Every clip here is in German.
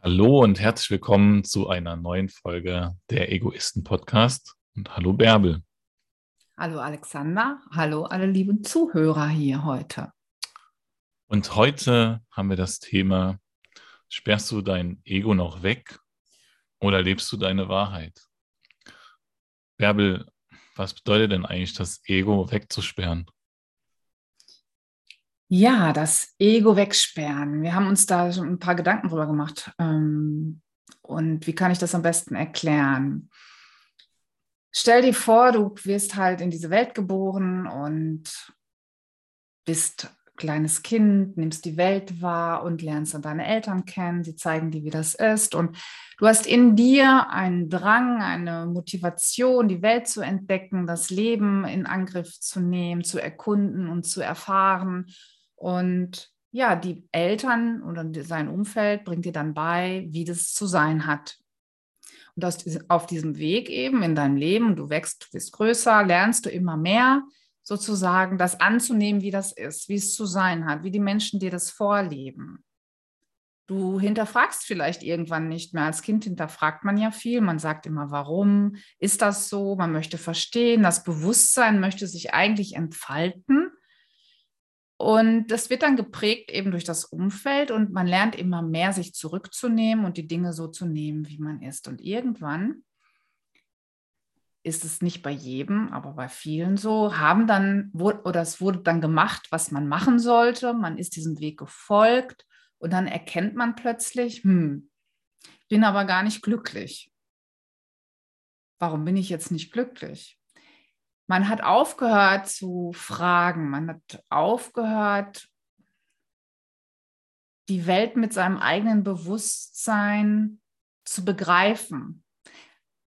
Hallo und herzlich willkommen zu einer neuen Folge der Egoisten-Podcast. Und hallo Bärbel. Hallo Alexander, hallo alle lieben Zuhörer hier heute. Und heute haben wir das Thema, sperrst du dein Ego noch weg oder lebst du deine Wahrheit? Bärbel, was bedeutet denn eigentlich das Ego wegzusperren? Ja, das Ego wegsperren. Wir haben uns da schon ein paar Gedanken drüber gemacht. Ähm, und wie kann ich das am besten erklären? Stell dir vor, du wirst halt in diese Welt geboren und bist kleines Kind, nimmst die Welt wahr und lernst dann deine Eltern kennen. Sie zeigen dir, wie das ist. Und du hast in dir einen Drang, eine Motivation, die Welt zu entdecken, das Leben in Angriff zu nehmen, zu erkunden und zu erfahren. Und ja, die Eltern oder sein Umfeld bringt dir dann bei, wie das zu sein hat. Und auf diesem Weg eben in deinem Leben, du wächst, du wirst größer, lernst du immer mehr sozusagen das anzunehmen, wie das ist, wie es zu sein hat, wie die Menschen dir das vorleben. Du hinterfragst vielleicht irgendwann nicht mehr. Als Kind hinterfragt man ja viel. Man sagt immer, warum ist das so? Man möchte verstehen. Das Bewusstsein möchte sich eigentlich entfalten. Und das wird dann geprägt eben durch das Umfeld und man lernt immer mehr, sich zurückzunehmen und die Dinge so zu nehmen, wie man ist. Und irgendwann ist es nicht bei jedem, aber bei vielen so, haben dann, oder es wurde dann gemacht, was man machen sollte. Man ist diesem Weg gefolgt und dann erkennt man plötzlich, hm, bin aber gar nicht glücklich. Warum bin ich jetzt nicht glücklich? Man hat aufgehört zu fragen, man hat aufgehört, die Welt mit seinem eigenen Bewusstsein zu begreifen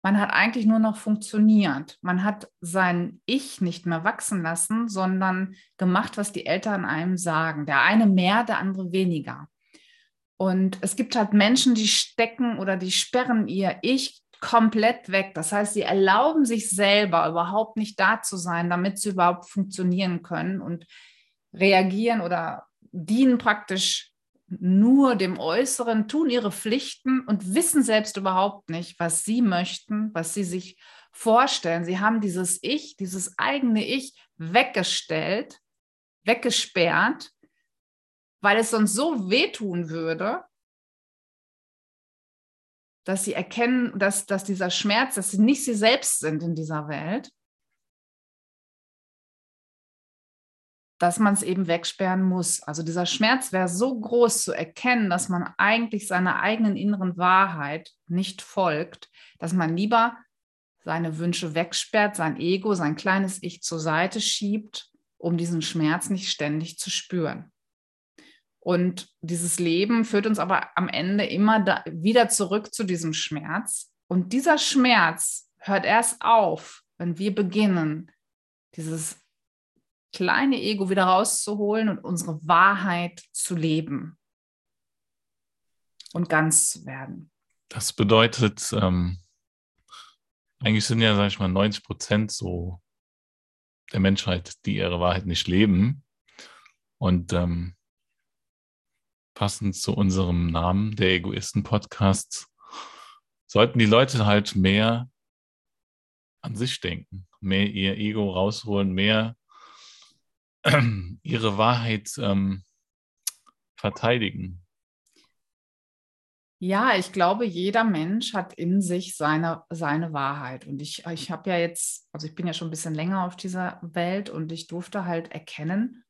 man hat eigentlich nur noch funktioniert. Man hat sein Ich nicht mehr wachsen lassen, sondern gemacht, was die Eltern einem sagen. Der eine mehr, der andere weniger. Und es gibt halt Menschen, die stecken oder die sperren ihr Ich komplett weg. Das heißt, sie erlauben sich selber überhaupt nicht da zu sein, damit sie überhaupt funktionieren können und reagieren oder dienen praktisch nur dem Äußeren, tun ihre Pflichten und wissen selbst überhaupt nicht, was sie möchten, was sie sich vorstellen. Sie haben dieses Ich, dieses eigene Ich weggestellt, weggesperrt, weil es sonst so wehtun würde, dass sie erkennen, dass, dass dieser Schmerz, dass sie nicht sie selbst sind in dieser Welt dass man es eben wegsperren muss. Also dieser Schmerz wäre so groß zu erkennen, dass man eigentlich seiner eigenen inneren Wahrheit nicht folgt, dass man lieber seine Wünsche wegsperrt, sein Ego, sein kleines Ich zur Seite schiebt, um diesen Schmerz nicht ständig zu spüren. Und dieses Leben führt uns aber am Ende immer da, wieder zurück zu diesem Schmerz. Und dieser Schmerz hört erst auf, wenn wir beginnen, dieses kleine Ego wieder rauszuholen und unsere Wahrheit zu leben und ganz zu werden. Das bedeutet, ähm, eigentlich sind ja, sag ich mal, 90 Prozent so der Menschheit, die ihre Wahrheit nicht leben. Und ähm, passend zu unserem Namen, der Egoisten-Podcast, sollten die Leute halt mehr an sich denken, mehr ihr Ego rausholen, mehr ihre Wahrheit ähm, verteidigen? Ja, ich glaube, jeder Mensch hat in sich seine, seine Wahrheit. Und ich, ich habe ja jetzt, also ich bin ja schon ein bisschen länger auf dieser Welt und ich durfte halt erkennen,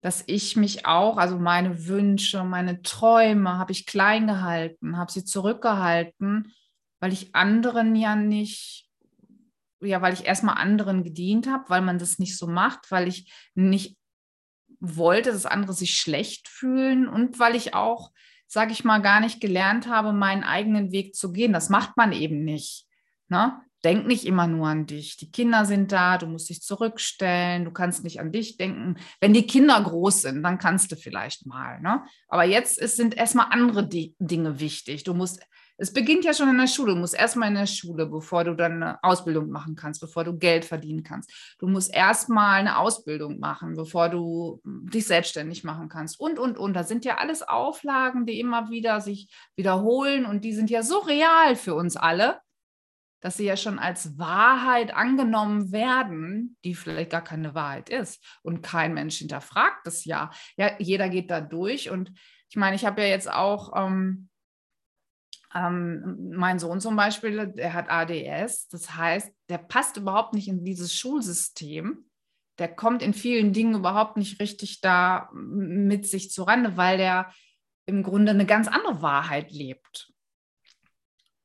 dass ich mich auch, also meine Wünsche, meine Träume, habe ich klein gehalten, habe sie zurückgehalten, weil ich anderen ja nicht ja, weil ich erstmal anderen gedient habe, weil man das nicht so macht, weil ich nicht wollte, dass andere sich schlecht fühlen und weil ich auch, sage ich mal, gar nicht gelernt habe, meinen eigenen Weg zu gehen. Das macht man eben nicht. Ne? Denk nicht immer nur an dich. Die Kinder sind da, du musst dich zurückstellen, du kannst nicht an dich denken. Wenn die Kinder groß sind, dann kannst du vielleicht mal. Ne? Aber jetzt ist, sind erstmal andere Dinge wichtig. Du musst Es beginnt ja schon in der Schule. Du musst erstmal in der Schule, bevor du dann eine Ausbildung machen kannst, bevor du Geld verdienen kannst. Du musst erstmal eine Ausbildung machen, bevor du dich selbstständig machen kannst. Und, und, und. Das sind ja alles Auflagen, die immer wieder sich wiederholen und die sind ja so real für uns alle, dass sie ja schon als Wahrheit angenommen werden, die vielleicht gar keine Wahrheit ist. Und kein Mensch hinterfragt das ja. Ja, jeder geht da durch und ich meine, ich habe ja jetzt auch ähm, ähm, mein Sohn zum Beispiel, der hat ADS. Das heißt, der passt überhaupt nicht in dieses Schulsystem. Der kommt in vielen Dingen überhaupt nicht richtig da mit sich zurande, weil der im Grunde eine ganz andere Wahrheit lebt.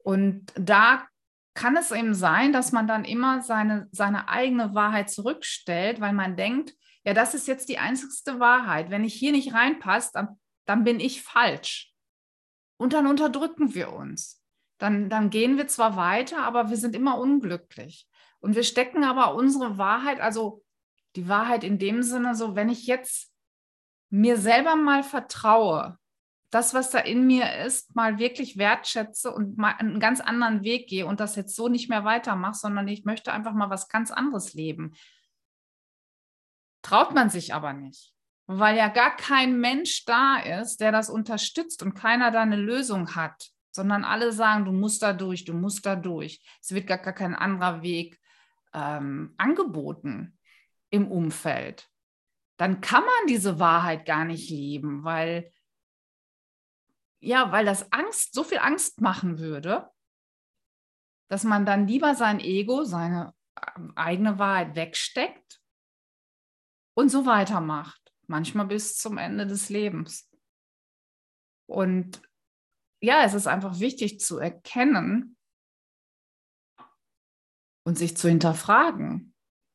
Und da kann es eben sein, dass man dann immer seine, seine eigene Wahrheit zurückstellt, weil man denkt, ja, das ist jetzt die einzigste Wahrheit. Wenn ich hier nicht reinpasse, dann dann bin ich falsch. Und dann unterdrücken wir uns. Dann, dann gehen wir zwar weiter, aber wir sind immer unglücklich. Und wir stecken aber unsere Wahrheit, also die Wahrheit in dem Sinne, so wenn ich jetzt mir selber mal vertraue, das, was da in mir ist, mal wirklich wertschätze und mal einen ganz anderen Weg gehe und das jetzt so nicht mehr weitermache, sondern ich möchte einfach mal was ganz anderes leben. Traut man sich aber nicht weil ja gar kein Mensch da ist, der das unterstützt und keiner da eine Lösung hat, sondern alle sagen, du musst da durch, du musst da durch. Es wird gar, gar kein anderer Weg ähm, angeboten im Umfeld. Dann kann man diese Wahrheit gar nicht leben, weil ja, weil das Angst, so viel Angst machen würde, dass man dann lieber sein Ego, seine ähm, eigene Wahrheit wegsteckt und so weitermacht manchmal bis zum Ende des Lebens. Und ja, es ist einfach wichtig zu erkennen und sich zu hinterfragen,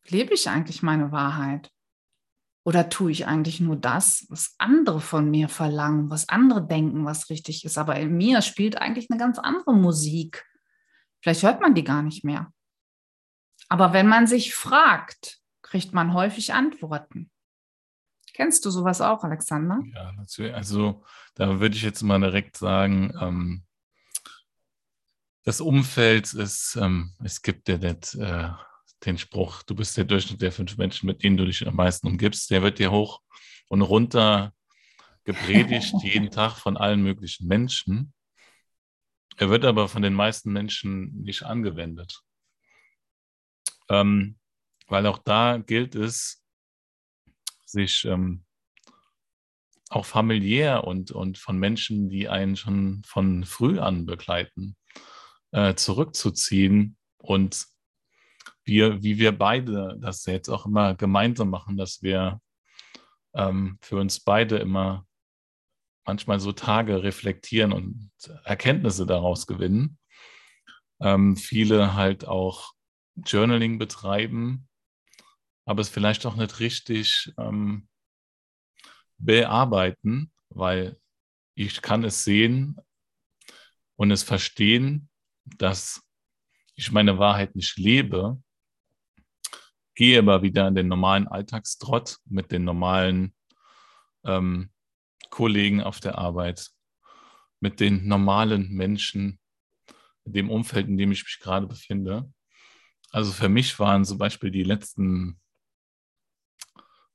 lebe ich eigentlich meine Wahrheit? Oder tue ich eigentlich nur das, was andere von mir verlangen, was andere denken, was richtig ist? Aber in mir spielt eigentlich eine ganz andere Musik. Vielleicht hört man die gar nicht mehr. Aber wenn man sich fragt, kriegt man häufig Antworten. Kennst du sowas auch, Alexander? Ja, natürlich. Also da würde ich jetzt mal direkt sagen, ähm, das Umfeld ist, ähm, es gibt ja das, äh, den Spruch, du bist der Durchschnitt der fünf Menschen, mit denen du dich am meisten umgibst, der wird dir hoch und runter gepredigt, jeden Tag von allen möglichen Menschen. Er wird aber von den meisten Menschen nicht angewendet. Ähm, weil auch da gilt es, sich ähm, auch familiär und, und von Menschen, die einen schon von früh an begleiten, äh, zurückzuziehen und wir, wie wir beide das jetzt auch immer gemeinsam machen, dass wir ähm, für uns beide immer manchmal so Tage reflektieren und Erkenntnisse daraus gewinnen. Ähm, viele halt auch Journaling betreiben aber es vielleicht auch nicht richtig ähm, bearbeiten, weil ich kann es sehen und es verstehen, dass ich meine Wahrheit nicht lebe, gehe aber wieder in den normalen Alltagstrott mit den normalen ähm, Kollegen auf der Arbeit, mit den normalen Menschen, dem Umfeld, in dem ich mich gerade befinde. Also für mich waren zum Beispiel die letzten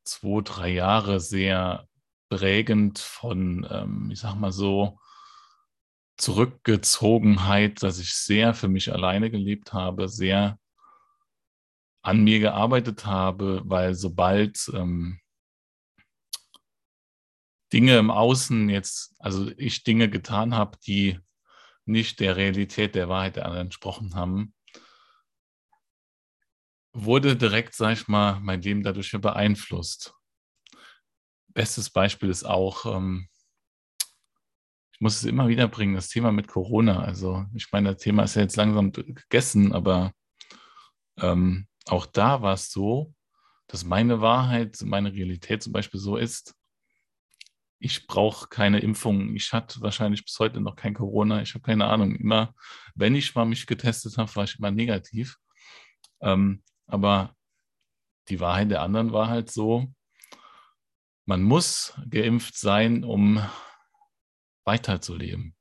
zwei, drei Jahre sehr prägend von, ähm, ich sag mal so, Zurückgezogenheit, dass ich sehr für mich alleine gelebt habe, sehr an mir gearbeitet habe, weil sobald ähm, Dinge im Außen jetzt, also ich Dinge getan habe, die nicht der Realität, der Wahrheit der anderen entsprochen haben, wurde direkt, sag ich mal, mein Leben dadurch beeinflusst. Bestes Beispiel ist auch, ähm, ich muss es immer wieder bringen, das Thema mit Corona. Also, ich meine, das Thema ist ja jetzt langsam gegessen, aber ähm, auch da war es so, dass meine Wahrheit, meine Realität zum Beispiel so ist, ich brauche keine Impfung. Ich hatte wahrscheinlich bis heute noch kein Corona. Ich habe keine Ahnung. Immer, wenn ich mal mich getestet habe, war ich immer negativ. Ähm, aber die Wahrheit der anderen war halt so, man muss geimpft sein, um weiterzuleben.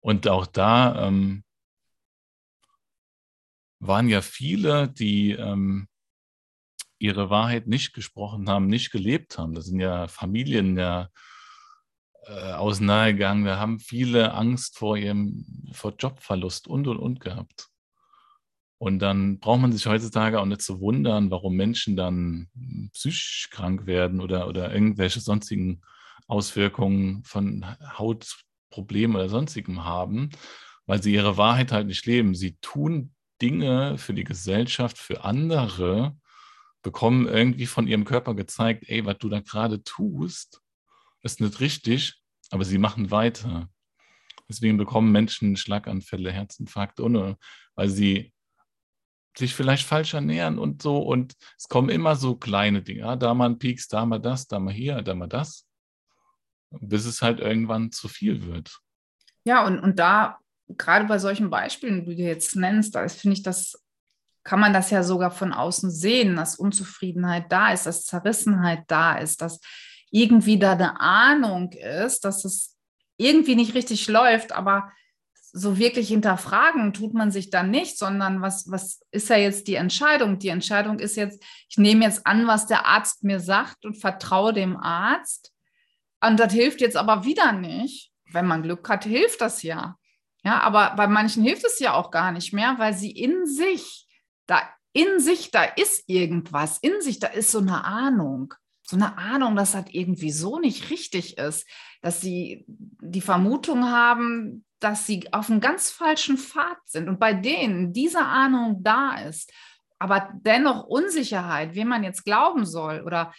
Und auch da ähm, waren ja viele, die ähm, ihre Wahrheit nicht gesprochen haben, nicht gelebt haben. Das sind ja Familien ja äh, auseinandergegangen, da haben viele Angst vor ihrem vor Jobverlust und und und gehabt. Und dann braucht man sich heutzutage auch nicht zu wundern, warum Menschen dann psychisch krank werden oder, oder irgendwelche sonstigen Auswirkungen von Hautproblemen oder sonstigem haben, weil sie ihre Wahrheit halt nicht leben. Sie tun Dinge für die Gesellschaft, für andere, bekommen irgendwie von ihrem Körper gezeigt, ey, was du da gerade tust, ist nicht richtig, aber sie machen weiter. Deswegen bekommen Menschen Schlaganfälle, Herzinfarkte, ohne, weil sie sich vielleicht falsch ernähren und so. Und es kommen immer so kleine Dinge. Da mal ein Pieks, da mal das, da mal hier, da mal das. Bis es halt irgendwann zu viel wird. Ja, und, und da, gerade bei solchen Beispielen, die du jetzt nennst, da finde ich, das kann man das ja sogar von außen sehen, dass Unzufriedenheit da ist, dass Zerrissenheit da ist, dass irgendwie da eine Ahnung ist, dass es irgendwie nicht richtig läuft, aber so wirklich hinterfragen tut man sich dann nicht, sondern was, was ist ja jetzt die Entscheidung? Die Entscheidung ist jetzt, ich nehme jetzt an, was der Arzt mir sagt und vertraue dem Arzt. Und das hilft jetzt aber wieder nicht. Wenn man Glück hat, hilft das ja. Ja, aber bei manchen hilft es ja auch gar nicht mehr, weil sie in sich, da in sich, da ist irgendwas, in sich, da ist so eine Ahnung so eine Ahnung, dass das irgendwie so nicht richtig ist, dass sie die Vermutung haben, dass sie auf einem ganz falschen Pfad sind und bei denen diese Ahnung da ist, aber dennoch Unsicherheit, wem man jetzt glauben soll oder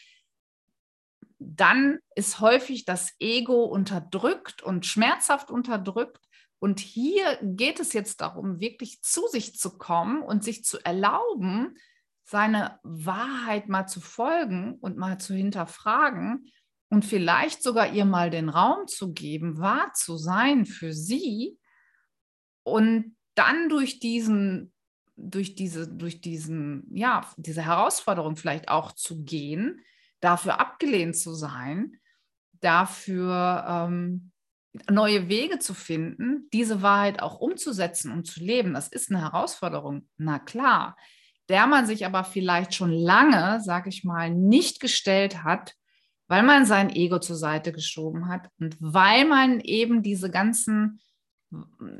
dann ist häufig das Ego unterdrückt und schmerzhaft unterdrückt. Und hier geht es jetzt darum, wirklich zu sich zu kommen und sich zu erlauben, seine Wahrheit mal zu folgen und mal zu hinterfragen und vielleicht sogar ihr mal den Raum zu geben, wahr zu sein für sie und dann durch diesen durch diese durch diesen ja diese Herausforderung vielleicht auch zu gehen, dafür abgelehnt zu sein, dafür ähm, neue Wege zu finden, diese Wahrheit auch umzusetzen und zu leben. Das ist eine Herausforderung, na klar der man sich aber vielleicht schon lange, sag ich mal, nicht gestellt hat, weil man sein Ego zur Seite geschoben hat und weil man eben diese ganzen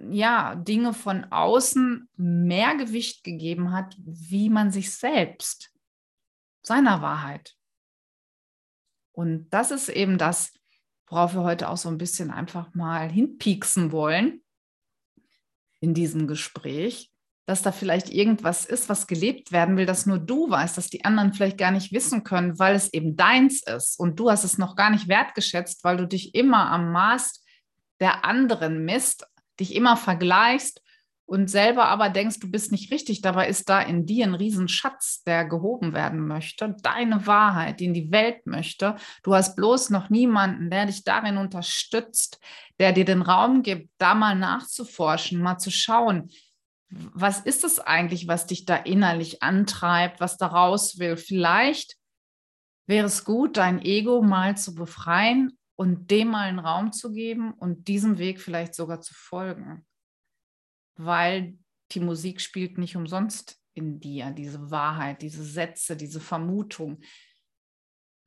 ja, Dinge von außen mehr Gewicht gegeben hat, wie man sich selbst, seiner Wahrheit. Und das ist eben das, worauf wir heute auch so ein bisschen einfach mal hinpieksen wollen in diesem Gespräch, dass da vielleicht irgendwas ist, was gelebt werden will, das nur du weißt, dass die anderen vielleicht gar nicht wissen können, weil es eben deins ist. Und du hast es noch gar nicht wertgeschätzt, weil du dich immer am Maß der anderen misst, dich immer vergleichst und selber aber denkst, du bist nicht richtig. Dabei ist da in dir ein Riesenschatz, der gehoben werden möchte, deine Wahrheit, die in die Welt möchte. Du hast bloß noch niemanden, der dich darin unterstützt, der dir den Raum gibt, da mal nachzuforschen, mal zu schauen, was ist es eigentlich, was dich da innerlich antreibt, was da raus will? Vielleicht wäre es gut, dein Ego mal zu befreien und dem mal einen Raum zu geben und diesem Weg vielleicht sogar zu folgen. Weil die Musik spielt nicht umsonst in dir, diese Wahrheit, diese Sätze, diese Vermutung,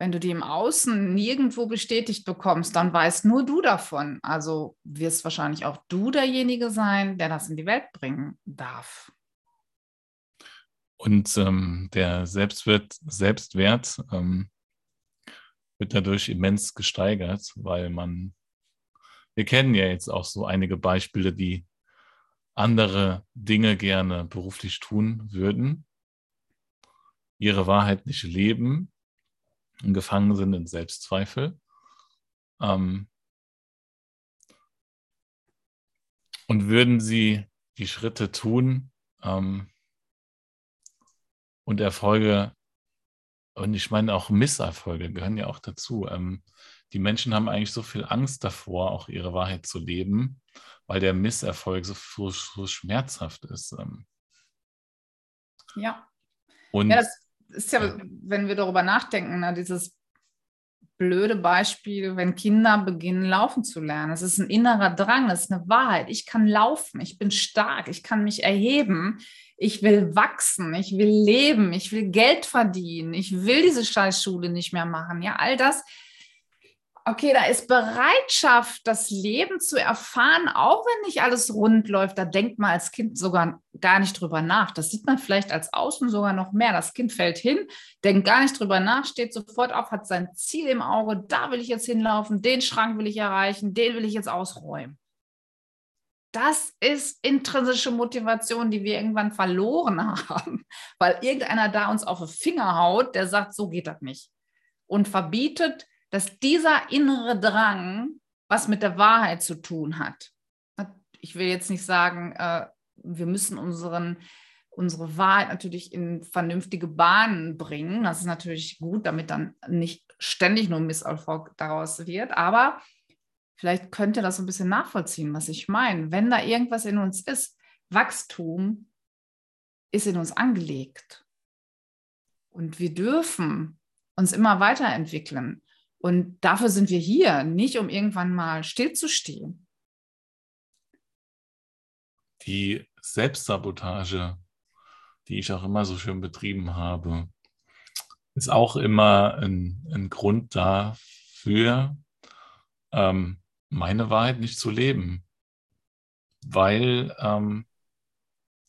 wenn du die im Außen nirgendwo bestätigt bekommst, dann weißt nur du davon. Also wirst wahrscheinlich auch du derjenige sein, der das in die Welt bringen darf. Und ähm, der Selbstwert, Selbstwert ähm, wird dadurch immens gesteigert, weil man, wir kennen ja jetzt auch so einige Beispiele, die andere Dinge gerne beruflich tun würden, ihre Wahrheit nicht leben gefangen sind in Selbstzweifel. Ähm, und würden sie die Schritte tun ähm, und Erfolge, und ich meine auch Misserfolge gehören ja auch dazu. Ähm, die Menschen haben eigentlich so viel Angst davor, auch ihre Wahrheit zu leben, weil der Misserfolg so, so, so schmerzhaft ist. Ähm. Ja. Und ja, das ist ja, wenn wir darüber nachdenken, ne, dieses blöde Beispiel, wenn Kinder beginnen, laufen zu lernen. Es ist ein innerer Drang, das ist eine Wahrheit. Ich kann laufen, ich bin stark, ich kann mich erheben, ich will wachsen, ich will leben, ich will Geld verdienen, ich will diese Scheißschule nicht mehr machen. Ja, all das Okay, da ist Bereitschaft, das Leben zu erfahren, auch wenn nicht alles rund läuft. Da denkt man als Kind sogar gar nicht drüber nach. Das sieht man vielleicht als Außen sogar noch mehr. Das Kind fällt hin, denkt gar nicht drüber nach, steht sofort auf, hat sein Ziel im Auge. Da will ich jetzt hinlaufen, den Schrank will ich erreichen, den will ich jetzt ausräumen. Das ist intrinsische Motivation, die wir irgendwann verloren haben, weil irgendeiner da uns auf den Finger haut, der sagt, so geht das nicht. Und verbietet, dass dieser innere Drang was mit der Wahrheit zu tun hat. Ich will jetzt nicht sagen, äh, wir müssen unseren, unsere Wahrheit natürlich in vernünftige Bahnen bringen. Das ist natürlich gut, damit dann nicht ständig nur Misserfolg daraus wird. Aber vielleicht könnt ihr das so ein bisschen nachvollziehen, was ich meine. Wenn da irgendwas in uns ist, Wachstum ist in uns angelegt. Und wir dürfen uns immer weiterentwickeln. Und dafür sind wir hier, nicht um irgendwann mal stillzustehen. Die Selbstsabotage, die ich auch immer so schön betrieben habe, ist auch immer ein, ein Grund dafür, ähm, meine Wahrheit nicht zu leben. Weil ähm,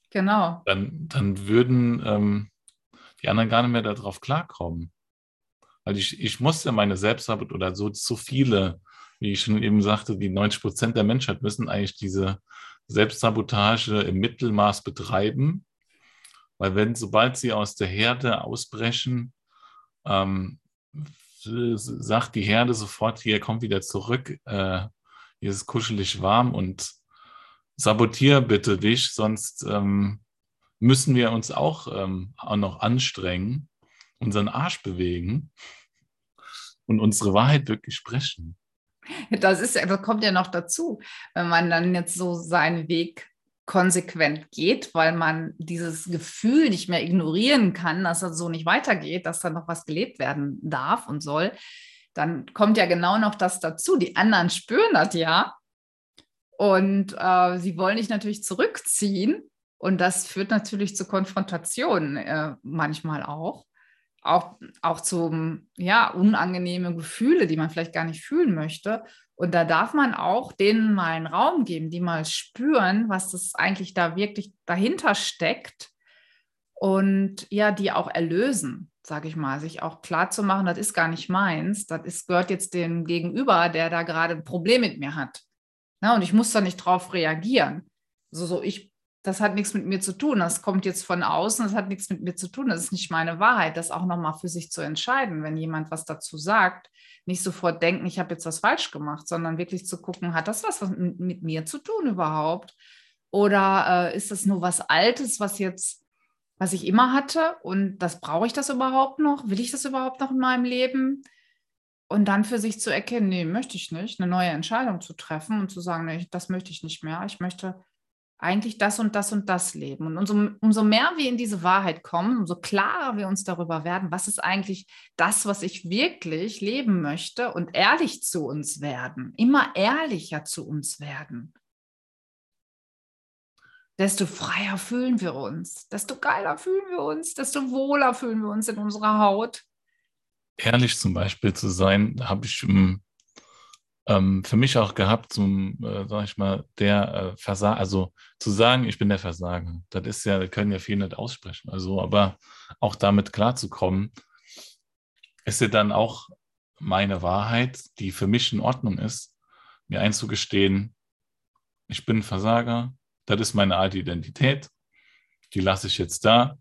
genau. dann, dann würden ähm, die anderen gar nicht mehr darauf klarkommen. Weil ich, ich musste meine Selbstarbeit oder so zu viele, wie ich schon eben sagte, die 90 Prozent der Menschheit müssen eigentlich diese Selbstsabotage im Mittelmaß betreiben. Weil wenn, sobald sie aus der Herde ausbrechen, ähm, sagt die Herde sofort, hier kommt wieder zurück, äh, hier ist kuschelig warm und sabotier bitte dich, sonst ähm, müssen wir uns auch, ähm, auch noch anstrengen unseren Arsch bewegen und unsere Wahrheit wirklich sprechen. Das ist das kommt ja noch dazu, wenn man dann jetzt so seinen Weg konsequent geht, weil man dieses Gefühl nicht mehr ignorieren kann, dass das so nicht weitergeht, dass da noch was gelebt werden darf und soll, dann kommt ja genau noch das dazu. Die anderen spüren das ja und äh, sie wollen dich natürlich zurückziehen und das führt natürlich zu Konfrontationen äh, manchmal auch auch, auch zu ja, unangenehme Gefühle, die man vielleicht gar nicht fühlen möchte. Und da darf man auch denen mal einen Raum geben, die mal spüren, was das eigentlich da wirklich dahinter steckt und ja, die auch erlösen, sage ich mal, sich auch klar zu machen, das ist gar nicht meins, das ist, gehört jetzt dem Gegenüber, der da gerade ein Problem mit mir hat. Na, und ich muss da nicht drauf reagieren. Also so, ich das hat nichts mit mir zu tun. Das kommt jetzt von außen, das hat nichts mit mir zu tun. Das ist nicht meine Wahrheit, das auch nochmal für sich zu entscheiden, wenn jemand was dazu sagt. Nicht sofort denken, ich habe jetzt was falsch gemacht, sondern wirklich zu gucken, hat das was mit mir zu tun überhaupt? Oder äh, ist das nur was Altes, was jetzt, was ich immer hatte und das brauche ich das überhaupt noch? Will ich das überhaupt noch in meinem Leben? Und dann für sich zu erkennen, nee, möchte ich nicht, eine neue Entscheidung zu treffen und zu sagen, nee, das möchte ich nicht mehr. Ich möchte eigentlich das und das und das leben. Und umso, umso mehr wir in diese Wahrheit kommen, umso klarer wir uns darüber werden, was ist eigentlich das, was ich wirklich leben möchte und ehrlich zu uns werden, immer ehrlicher zu uns werden. Desto freier fühlen wir uns, desto geiler fühlen wir uns, desto wohler fühlen wir uns in unserer Haut. Ehrlich zum Beispiel zu sein, habe ich im ähm, für mich auch gehabt, zum, äh, sag ich mal, der äh, Versager, also zu sagen, ich bin der Versager. Das ist ja, können ja viele nicht aussprechen. Also, aber auch damit klarzukommen, ist ja dann auch meine Wahrheit, die für mich in Ordnung ist, mir einzugestehen, ich bin ein Versager, das ist meine alte Identität, die lasse ich jetzt da.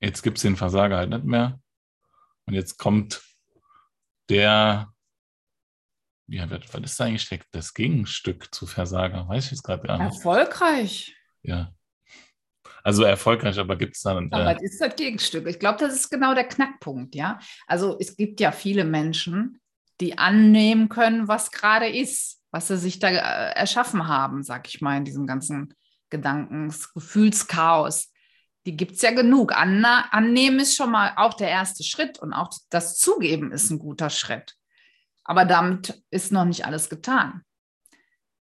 Jetzt gibt es den Versager halt nicht mehr. Und jetzt kommt der ja, was ist eigentlich das Gegenstück zu Versager? Weiß ich jetzt gerade gar nicht. Erfolgreich. Ja. Also erfolgreich, aber gibt es dann. Äh, aber das ist das Gegenstück. Ich glaube, das ist genau der Knackpunkt, ja. Also es gibt ja viele Menschen, die annehmen können, was gerade ist, was sie sich da äh, erschaffen haben, sag ich mal, in diesem ganzen Gedankens, Gefühlschaos. Die gibt es ja genug. Anna annehmen ist schon mal auch der erste Schritt und auch das Zugeben ist ein guter Schritt. Aber damit ist noch nicht alles getan.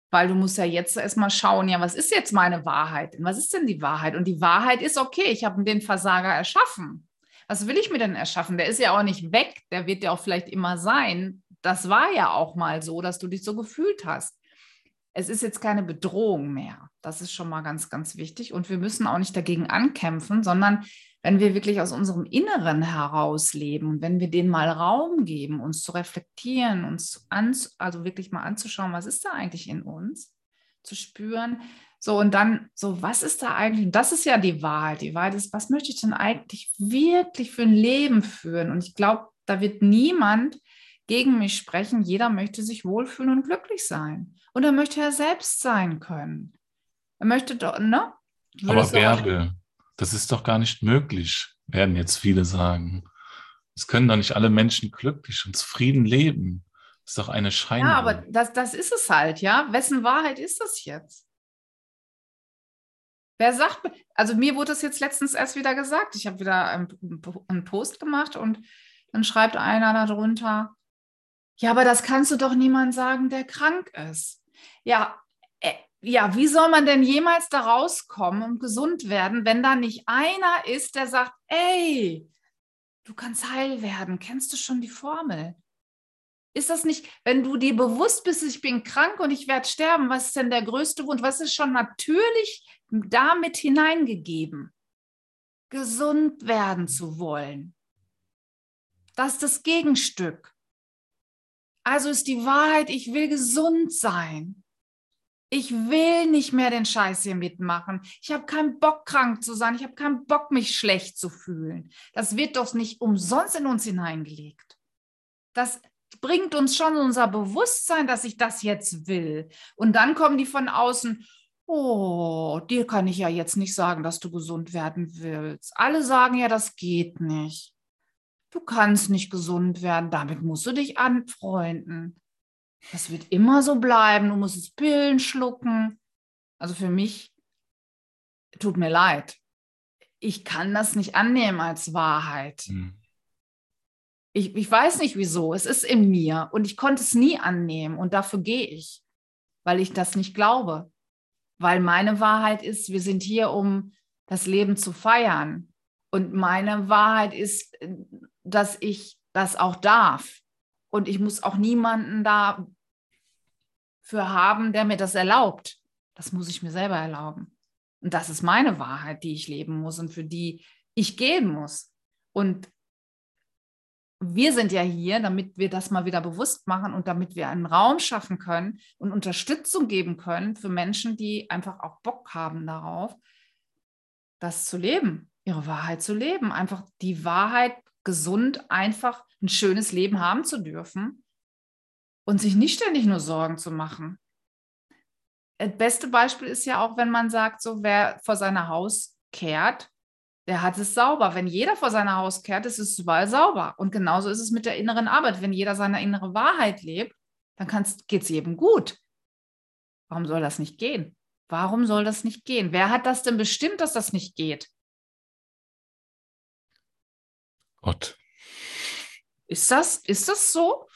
Weil du musst ja jetzt erstmal schauen, ja, was ist jetzt meine Wahrheit? Was ist denn die Wahrheit? Und die Wahrheit ist, okay, ich habe den Versager erschaffen. Was will ich mir denn erschaffen? Der ist ja auch nicht weg, der wird ja auch vielleicht immer sein. Das war ja auch mal so, dass du dich so gefühlt hast. Es ist jetzt keine Bedrohung mehr. Das ist schon mal ganz, ganz wichtig. Und wir müssen auch nicht dagegen ankämpfen, sondern wenn wir wirklich aus unserem Inneren heraus leben und wenn wir denen mal Raum geben, uns zu reflektieren, uns an, also wirklich mal anzuschauen, was ist da eigentlich in uns, zu spüren, so, und dann so, was ist da eigentlich? Und das ist ja die Wahrheit. Die Wahrheit ist, was möchte ich denn eigentlich wirklich für ein Leben führen? Und ich glaube, da wird niemand gegen mich sprechen. Jeder möchte sich wohlfühlen und glücklich sein. Und er möchte ja selbst sein können. Er möchte doch, ne? Aber Bärbel, das ist doch gar nicht möglich, werden jetzt viele sagen. Es können doch nicht alle Menschen glücklich und zufrieden leben. Das ist doch eine Scheinung. Ja, aber das, das ist es halt, ja. Wessen Wahrheit ist das jetzt? Wer sagt, also mir wurde das jetzt letztens erst wieder gesagt. Ich habe wieder einen Post gemacht und dann schreibt einer darunter, ja, aber das kannst du doch niemand sagen, der krank ist. Ja, ja, wie soll man denn jemals da rauskommen und gesund werden, wenn da nicht einer ist, der sagt, ey, du kannst heil werden, kennst du schon die Formel? Ist das nicht, wenn du dir bewusst bist, ich bin krank und ich werde sterben, was ist denn der größte Wunsch? Was ist schon natürlich damit hineingegeben? Gesund werden zu wollen. Das ist das Gegenstück. Also ist die Wahrheit, ich will gesund sein. Ich will nicht mehr den Scheiß hier mitmachen. Ich habe keinen Bock, krank zu sein. Ich habe keinen Bock, mich schlecht zu fühlen. Das wird doch nicht umsonst in uns hineingelegt. Das bringt uns schon unser Bewusstsein, dass ich das jetzt will. Und dann kommen die von außen, oh, dir kann ich ja jetzt nicht sagen, dass du gesund werden willst. Alle sagen ja, das geht nicht. Du kannst nicht gesund werden, damit musst du dich anfreunden. Das wird immer so bleiben, du musst es Pillen schlucken. Also für mich, tut mir leid, ich kann das nicht annehmen als Wahrheit. Mhm. Ich, ich weiß nicht wieso. Es ist in mir und ich konnte es nie annehmen und dafür gehe ich, weil ich das nicht glaube. Weil meine Wahrheit ist, wir sind hier, um das Leben zu feiern. Und meine Wahrheit ist, dass ich das auch darf. Und ich muss auch niemanden dafür haben, der mir das erlaubt. Das muss ich mir selber erlauben. Und das ist meine Wahrheit, die ich leben muss und für die ich gehen muss. Und wir sind ja hier, damit wir das mal wieder bewusst machen und damit wir einen Raum schaffen können und Unterstützung geben können für Menschen, die einfach auch Bock haben darauf, das zu leben, ihre Wahrheit zu leben, einfach die Wahrheit gesund, einfach ein schönes Leben haben zu dürfen und sich nicht ständig nur Sorgen zu machen. Das beste Beispiel ist ja auch, wenn man sagt, so wer vor seiner Haus kehrt, der hat es sauber. Wenn jeder vor seiner Haus kehrt, ist es überall sauber. Und genauso ist es mit der inneren Arbeit. Wenn jeder seine innere Wahrheit lebt, dann geht es jedem gut. Warum soll das nicht gehen? Warum soll das nicht gehen? Wer hat das denn bestimmt, dass das nicht geht? Gott. Ist das, ist das so?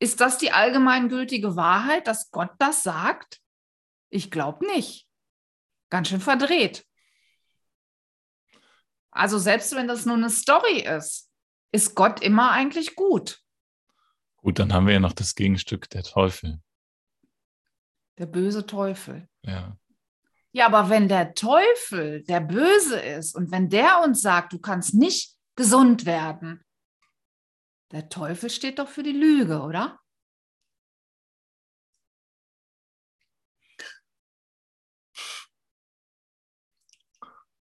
Ist das die allgemeingültige Wahrheit, dass Gott das sagt? Ich glaube nicht. Ganz schön verdreht. Also selbst wenn das nur eine Story ist, ist Gott immer eigentlich gut. Gut, dann haben wir ja noch das Gegenstück, der Teufel. Der böse Teufel. Ja. Ja, aber wenn der Teufel der Böse ist und wenn der uns sagt, du kannst nicht gesund werden, der Teufel steht doch für die Lüge, oder?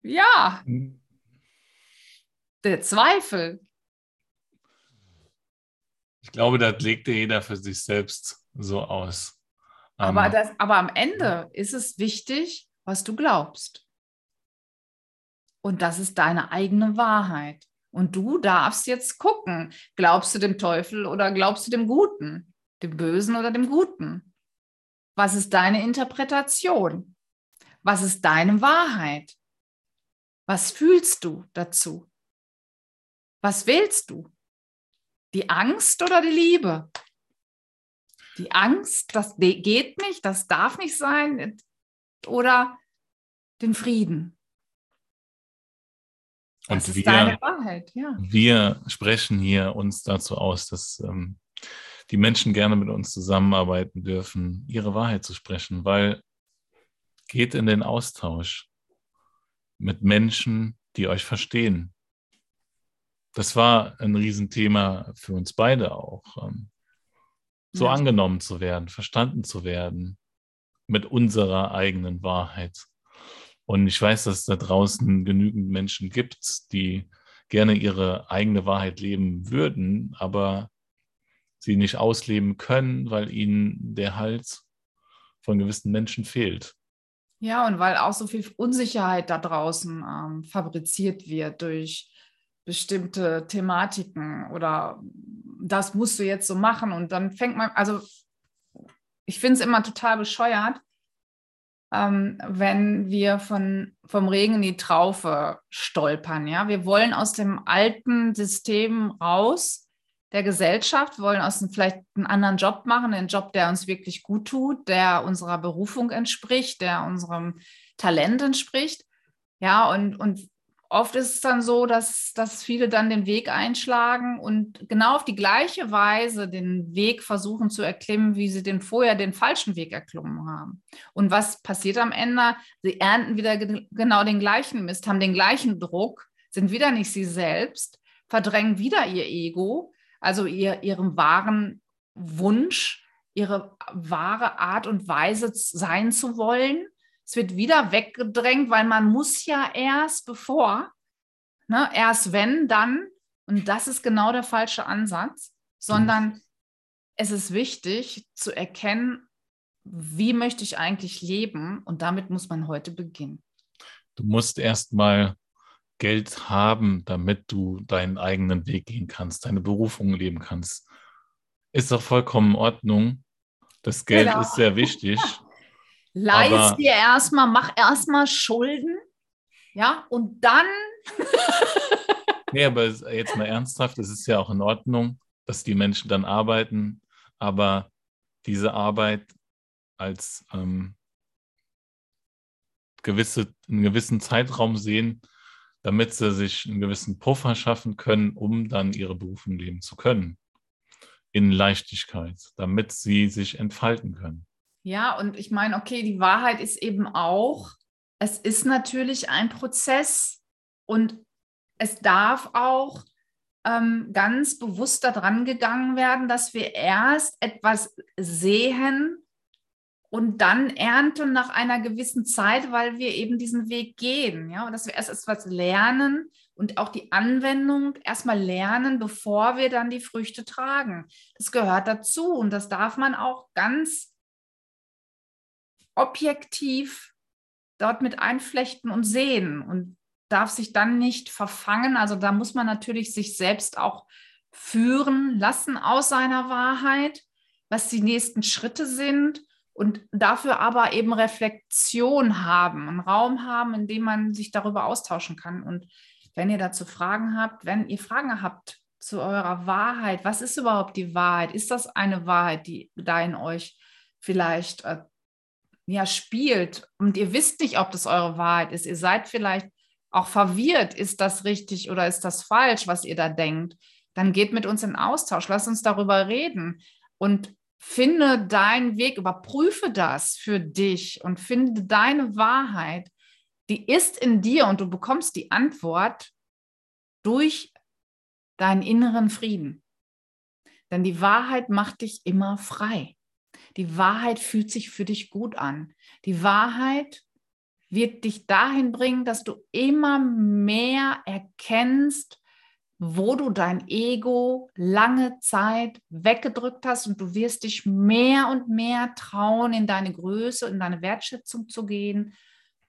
Ja. Der Zweifel. Ich glaube, das legt jeder für sich selbst so aus. Aber, das, aber am Ende ist es wichtig, was du glaubst. Und das ist deine eigene Wahrheit. Und du darfst jetzt gucken, glaubst du dem Teufel oder glaubst du dem Guten, dem Bösen oder dem Guten? Was ist deine Interpretation? Was ist deine Wahrheit? Was fühlst du dazu? Was wählst du? Die Angst oder die Liebe? Die Angst, das geht nicht, das darf nicht sein, oder den Frieden? Das Und wir, Wahrheit, ja. wir sprechen hier uns dazu aus, dass ähm, die Menschen gerne mit uns zusammenarbeiten dürfen, ihre Wahrheit zu sprechen, weil geht in den Austausch mit Menschen, die euch verstehen. Das war ein Riesenthema für uns beide auch. Ähm, so ja. angenommen zu werden, verstanden zu werden mit unserer eigenen Wahrheit. Und ich weiß, dass es da draußen genügend Menschen gibt, die gerne ihre eigene Wahrheit leben würden, aber sie nicht ausleben können, weil ihnen der Hals von gewissen Menschen fehlt. Ja, und weil auch so viel Unsicherheit da draußen ähm, fabriziert wird durch bestimmte Thematiken oder das musst du jetzt so machen und dann fängt man, also ich finde es immer total bescheuert, ähm, wenn wir von, vom Regen in die Traufe stolpern. Ja? Wir wollen aus dem alten System raus der Gesellschaft, wollen aus dem vielleicht einen anderen Job machen, einen Job, der uns wirklich gut tut, der unserer Berufung entspricht, der unserem Talent entspricht. Ja, und, und oft ist es dann so, dass, dass viele dann den Weg einschlagen und genau auf die gleiche Weise den Weg versuchen zu erklimmen, wie sie den vorher den falschen Weg erklommen haben. Und was passiert am Ende? Sie ernten wieder genau den gleichen Mist, haben den gleichen Druck, sind wieder nicht sie selbst, verdrängen wieder ihr Ego, also ihr, ihren wahren Wunsch, ihre wahre Art und Weise sein zu wollen es wird wieder weggedrängt, weil man muss ja erst bevor, ne, erst wenn, dann, und das ist genau der falsche Ansatz, sondern mhm. es ist wichtig zu erkennen, wie möchte ich eigentlich leben und damit muss man heute beginnen. Du musst erst mal Geld haben, damit du deinen eigenen Weg gehen kannst, deine Berufung leben kannst. Ist doch vollkommen in Ordnung. Das Geld genau. ist sehr wichtig. Leist dir erstmal, mach erstmal Schulden, ja, und dann. nee, aber jetzt mal ernsthaft, es ist ja auch in Ordnung, dass die Menschen dann arbeiten, aber diese Arbeit als ähm, gewisse, einen gewissen Zeitraum sehen, damit sie sich einen gewissen Puffer schaffen können, um dann ihre Berufung leben zu können. In Leichtigkeit, damit sie sich entfalten können. Ja, und ich meine, okay, die Wahrheit ist eben auch, es ist natürlich ein Prozess und es darf auch ähm, ganz bewusst daran gegangen werden, dass wir erst etwas sehen und dann ernten nach einer gewissen Zeit, weil wir eben diesen Weg gehen. Ja, und dass wir erst etwas lernen und auch die Anwendung erstmal lernen, bevor wir dann die Früchte tragen. Das gehört dazu und das darf man auch ganz objektiv dort mit einflechten und sehen und darf sich dann nicht verfangen. Also da muss man natürlich sich selbst auch führen lassen aus seiner Wahrheit, was die nächsten Schritte sind und dafür aber eben Reflexion haben, einen Raum haben, in dem man sich darüber austauschen kann. Und wenn ihr dazu Fragen habt, wenn ihr Fragen habt zu eurer Wahrheit, was ist überhaupt die Wahrheit? Ist das eine Wahrheit, die da in euch vielleicht äh, ja spielt und ihr wisst nicht, ob das eure Wahrheit ist, ihr seid vielleicht auch verwirrt, ist das richtig oder ist das falsch, was ihr da denkt, dann geht mit uns in Austausch, lass uns darüber reden und finde deinen Weg, überprüfe das für dich und finde deine Wahrheit, die ist in dir und du bekommst die Antwort durch deinen inneren Frieden. Denn die Wahrheit macht dich immer frei. Die Wahrheit fühlt sich für dich gut an. Die Wahrheit wird dich dahin bringen, dass du immer mehr erkennst, wo du dein Ego lange Zeit weggedrückt hast und du wirst dich mehr und mehr trauen, in deine Größe, in deine Wertschätzung zu gehen,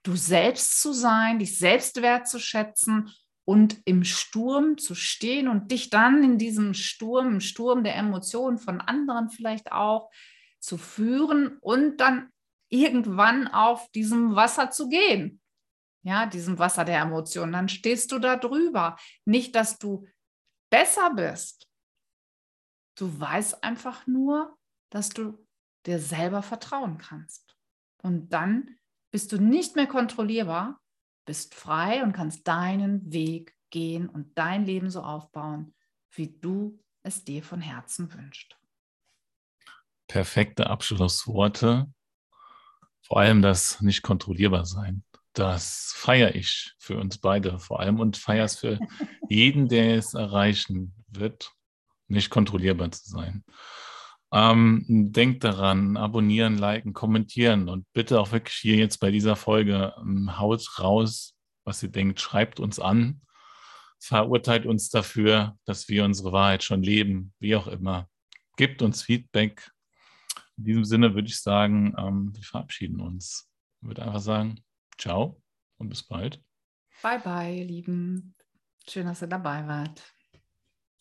du selbst zu sein, dich selbst wertzuschätzen und im Sturm zu stehen und dich dann in diesem Sturm, im Sturm der Emotionen von anderen vielleicht auch, zu führen und dann irgendwann auf diesem Wasser zu gehen. Ja, diesem Wasser der Emotionen. Dann stehst du da drüber. Nicht, dass du besser bist, Du weißt einfach nur, dass du dir selber vertrauen kannst. Und dann bist du nicht mehr kontrollierbar, bist frei und kannst deinen Weg gehen und dein Leben so aufbauen, wie du es dir von Herzen wünschst. Perfekte Abschlussworte. Vor allem das nicht kontrollierbar sein. Das feiere ich für uns beide vor allem und feiere es für jeden, der es erreichen wird, nicht kontrollierbar zu sein. Ähm, denkt daran, abonnieren, liken, kommentieren und bitte auch wirklich hier jetzt bei dieser Folge ähm, haut raus, was ihr denkt, schreibt uns an, verurteilt uns dafür, dass wir unsere Wahrheit schon leben, wie auch immer. Gebt uns Feedback. In diesem Sinne würde ich sagen, ähm, wir verabschieden uns. Ich würde einfach sagen, ciao und bis bald. Bye bye, ihr Lieben. Schön, dass ihr dabei wart.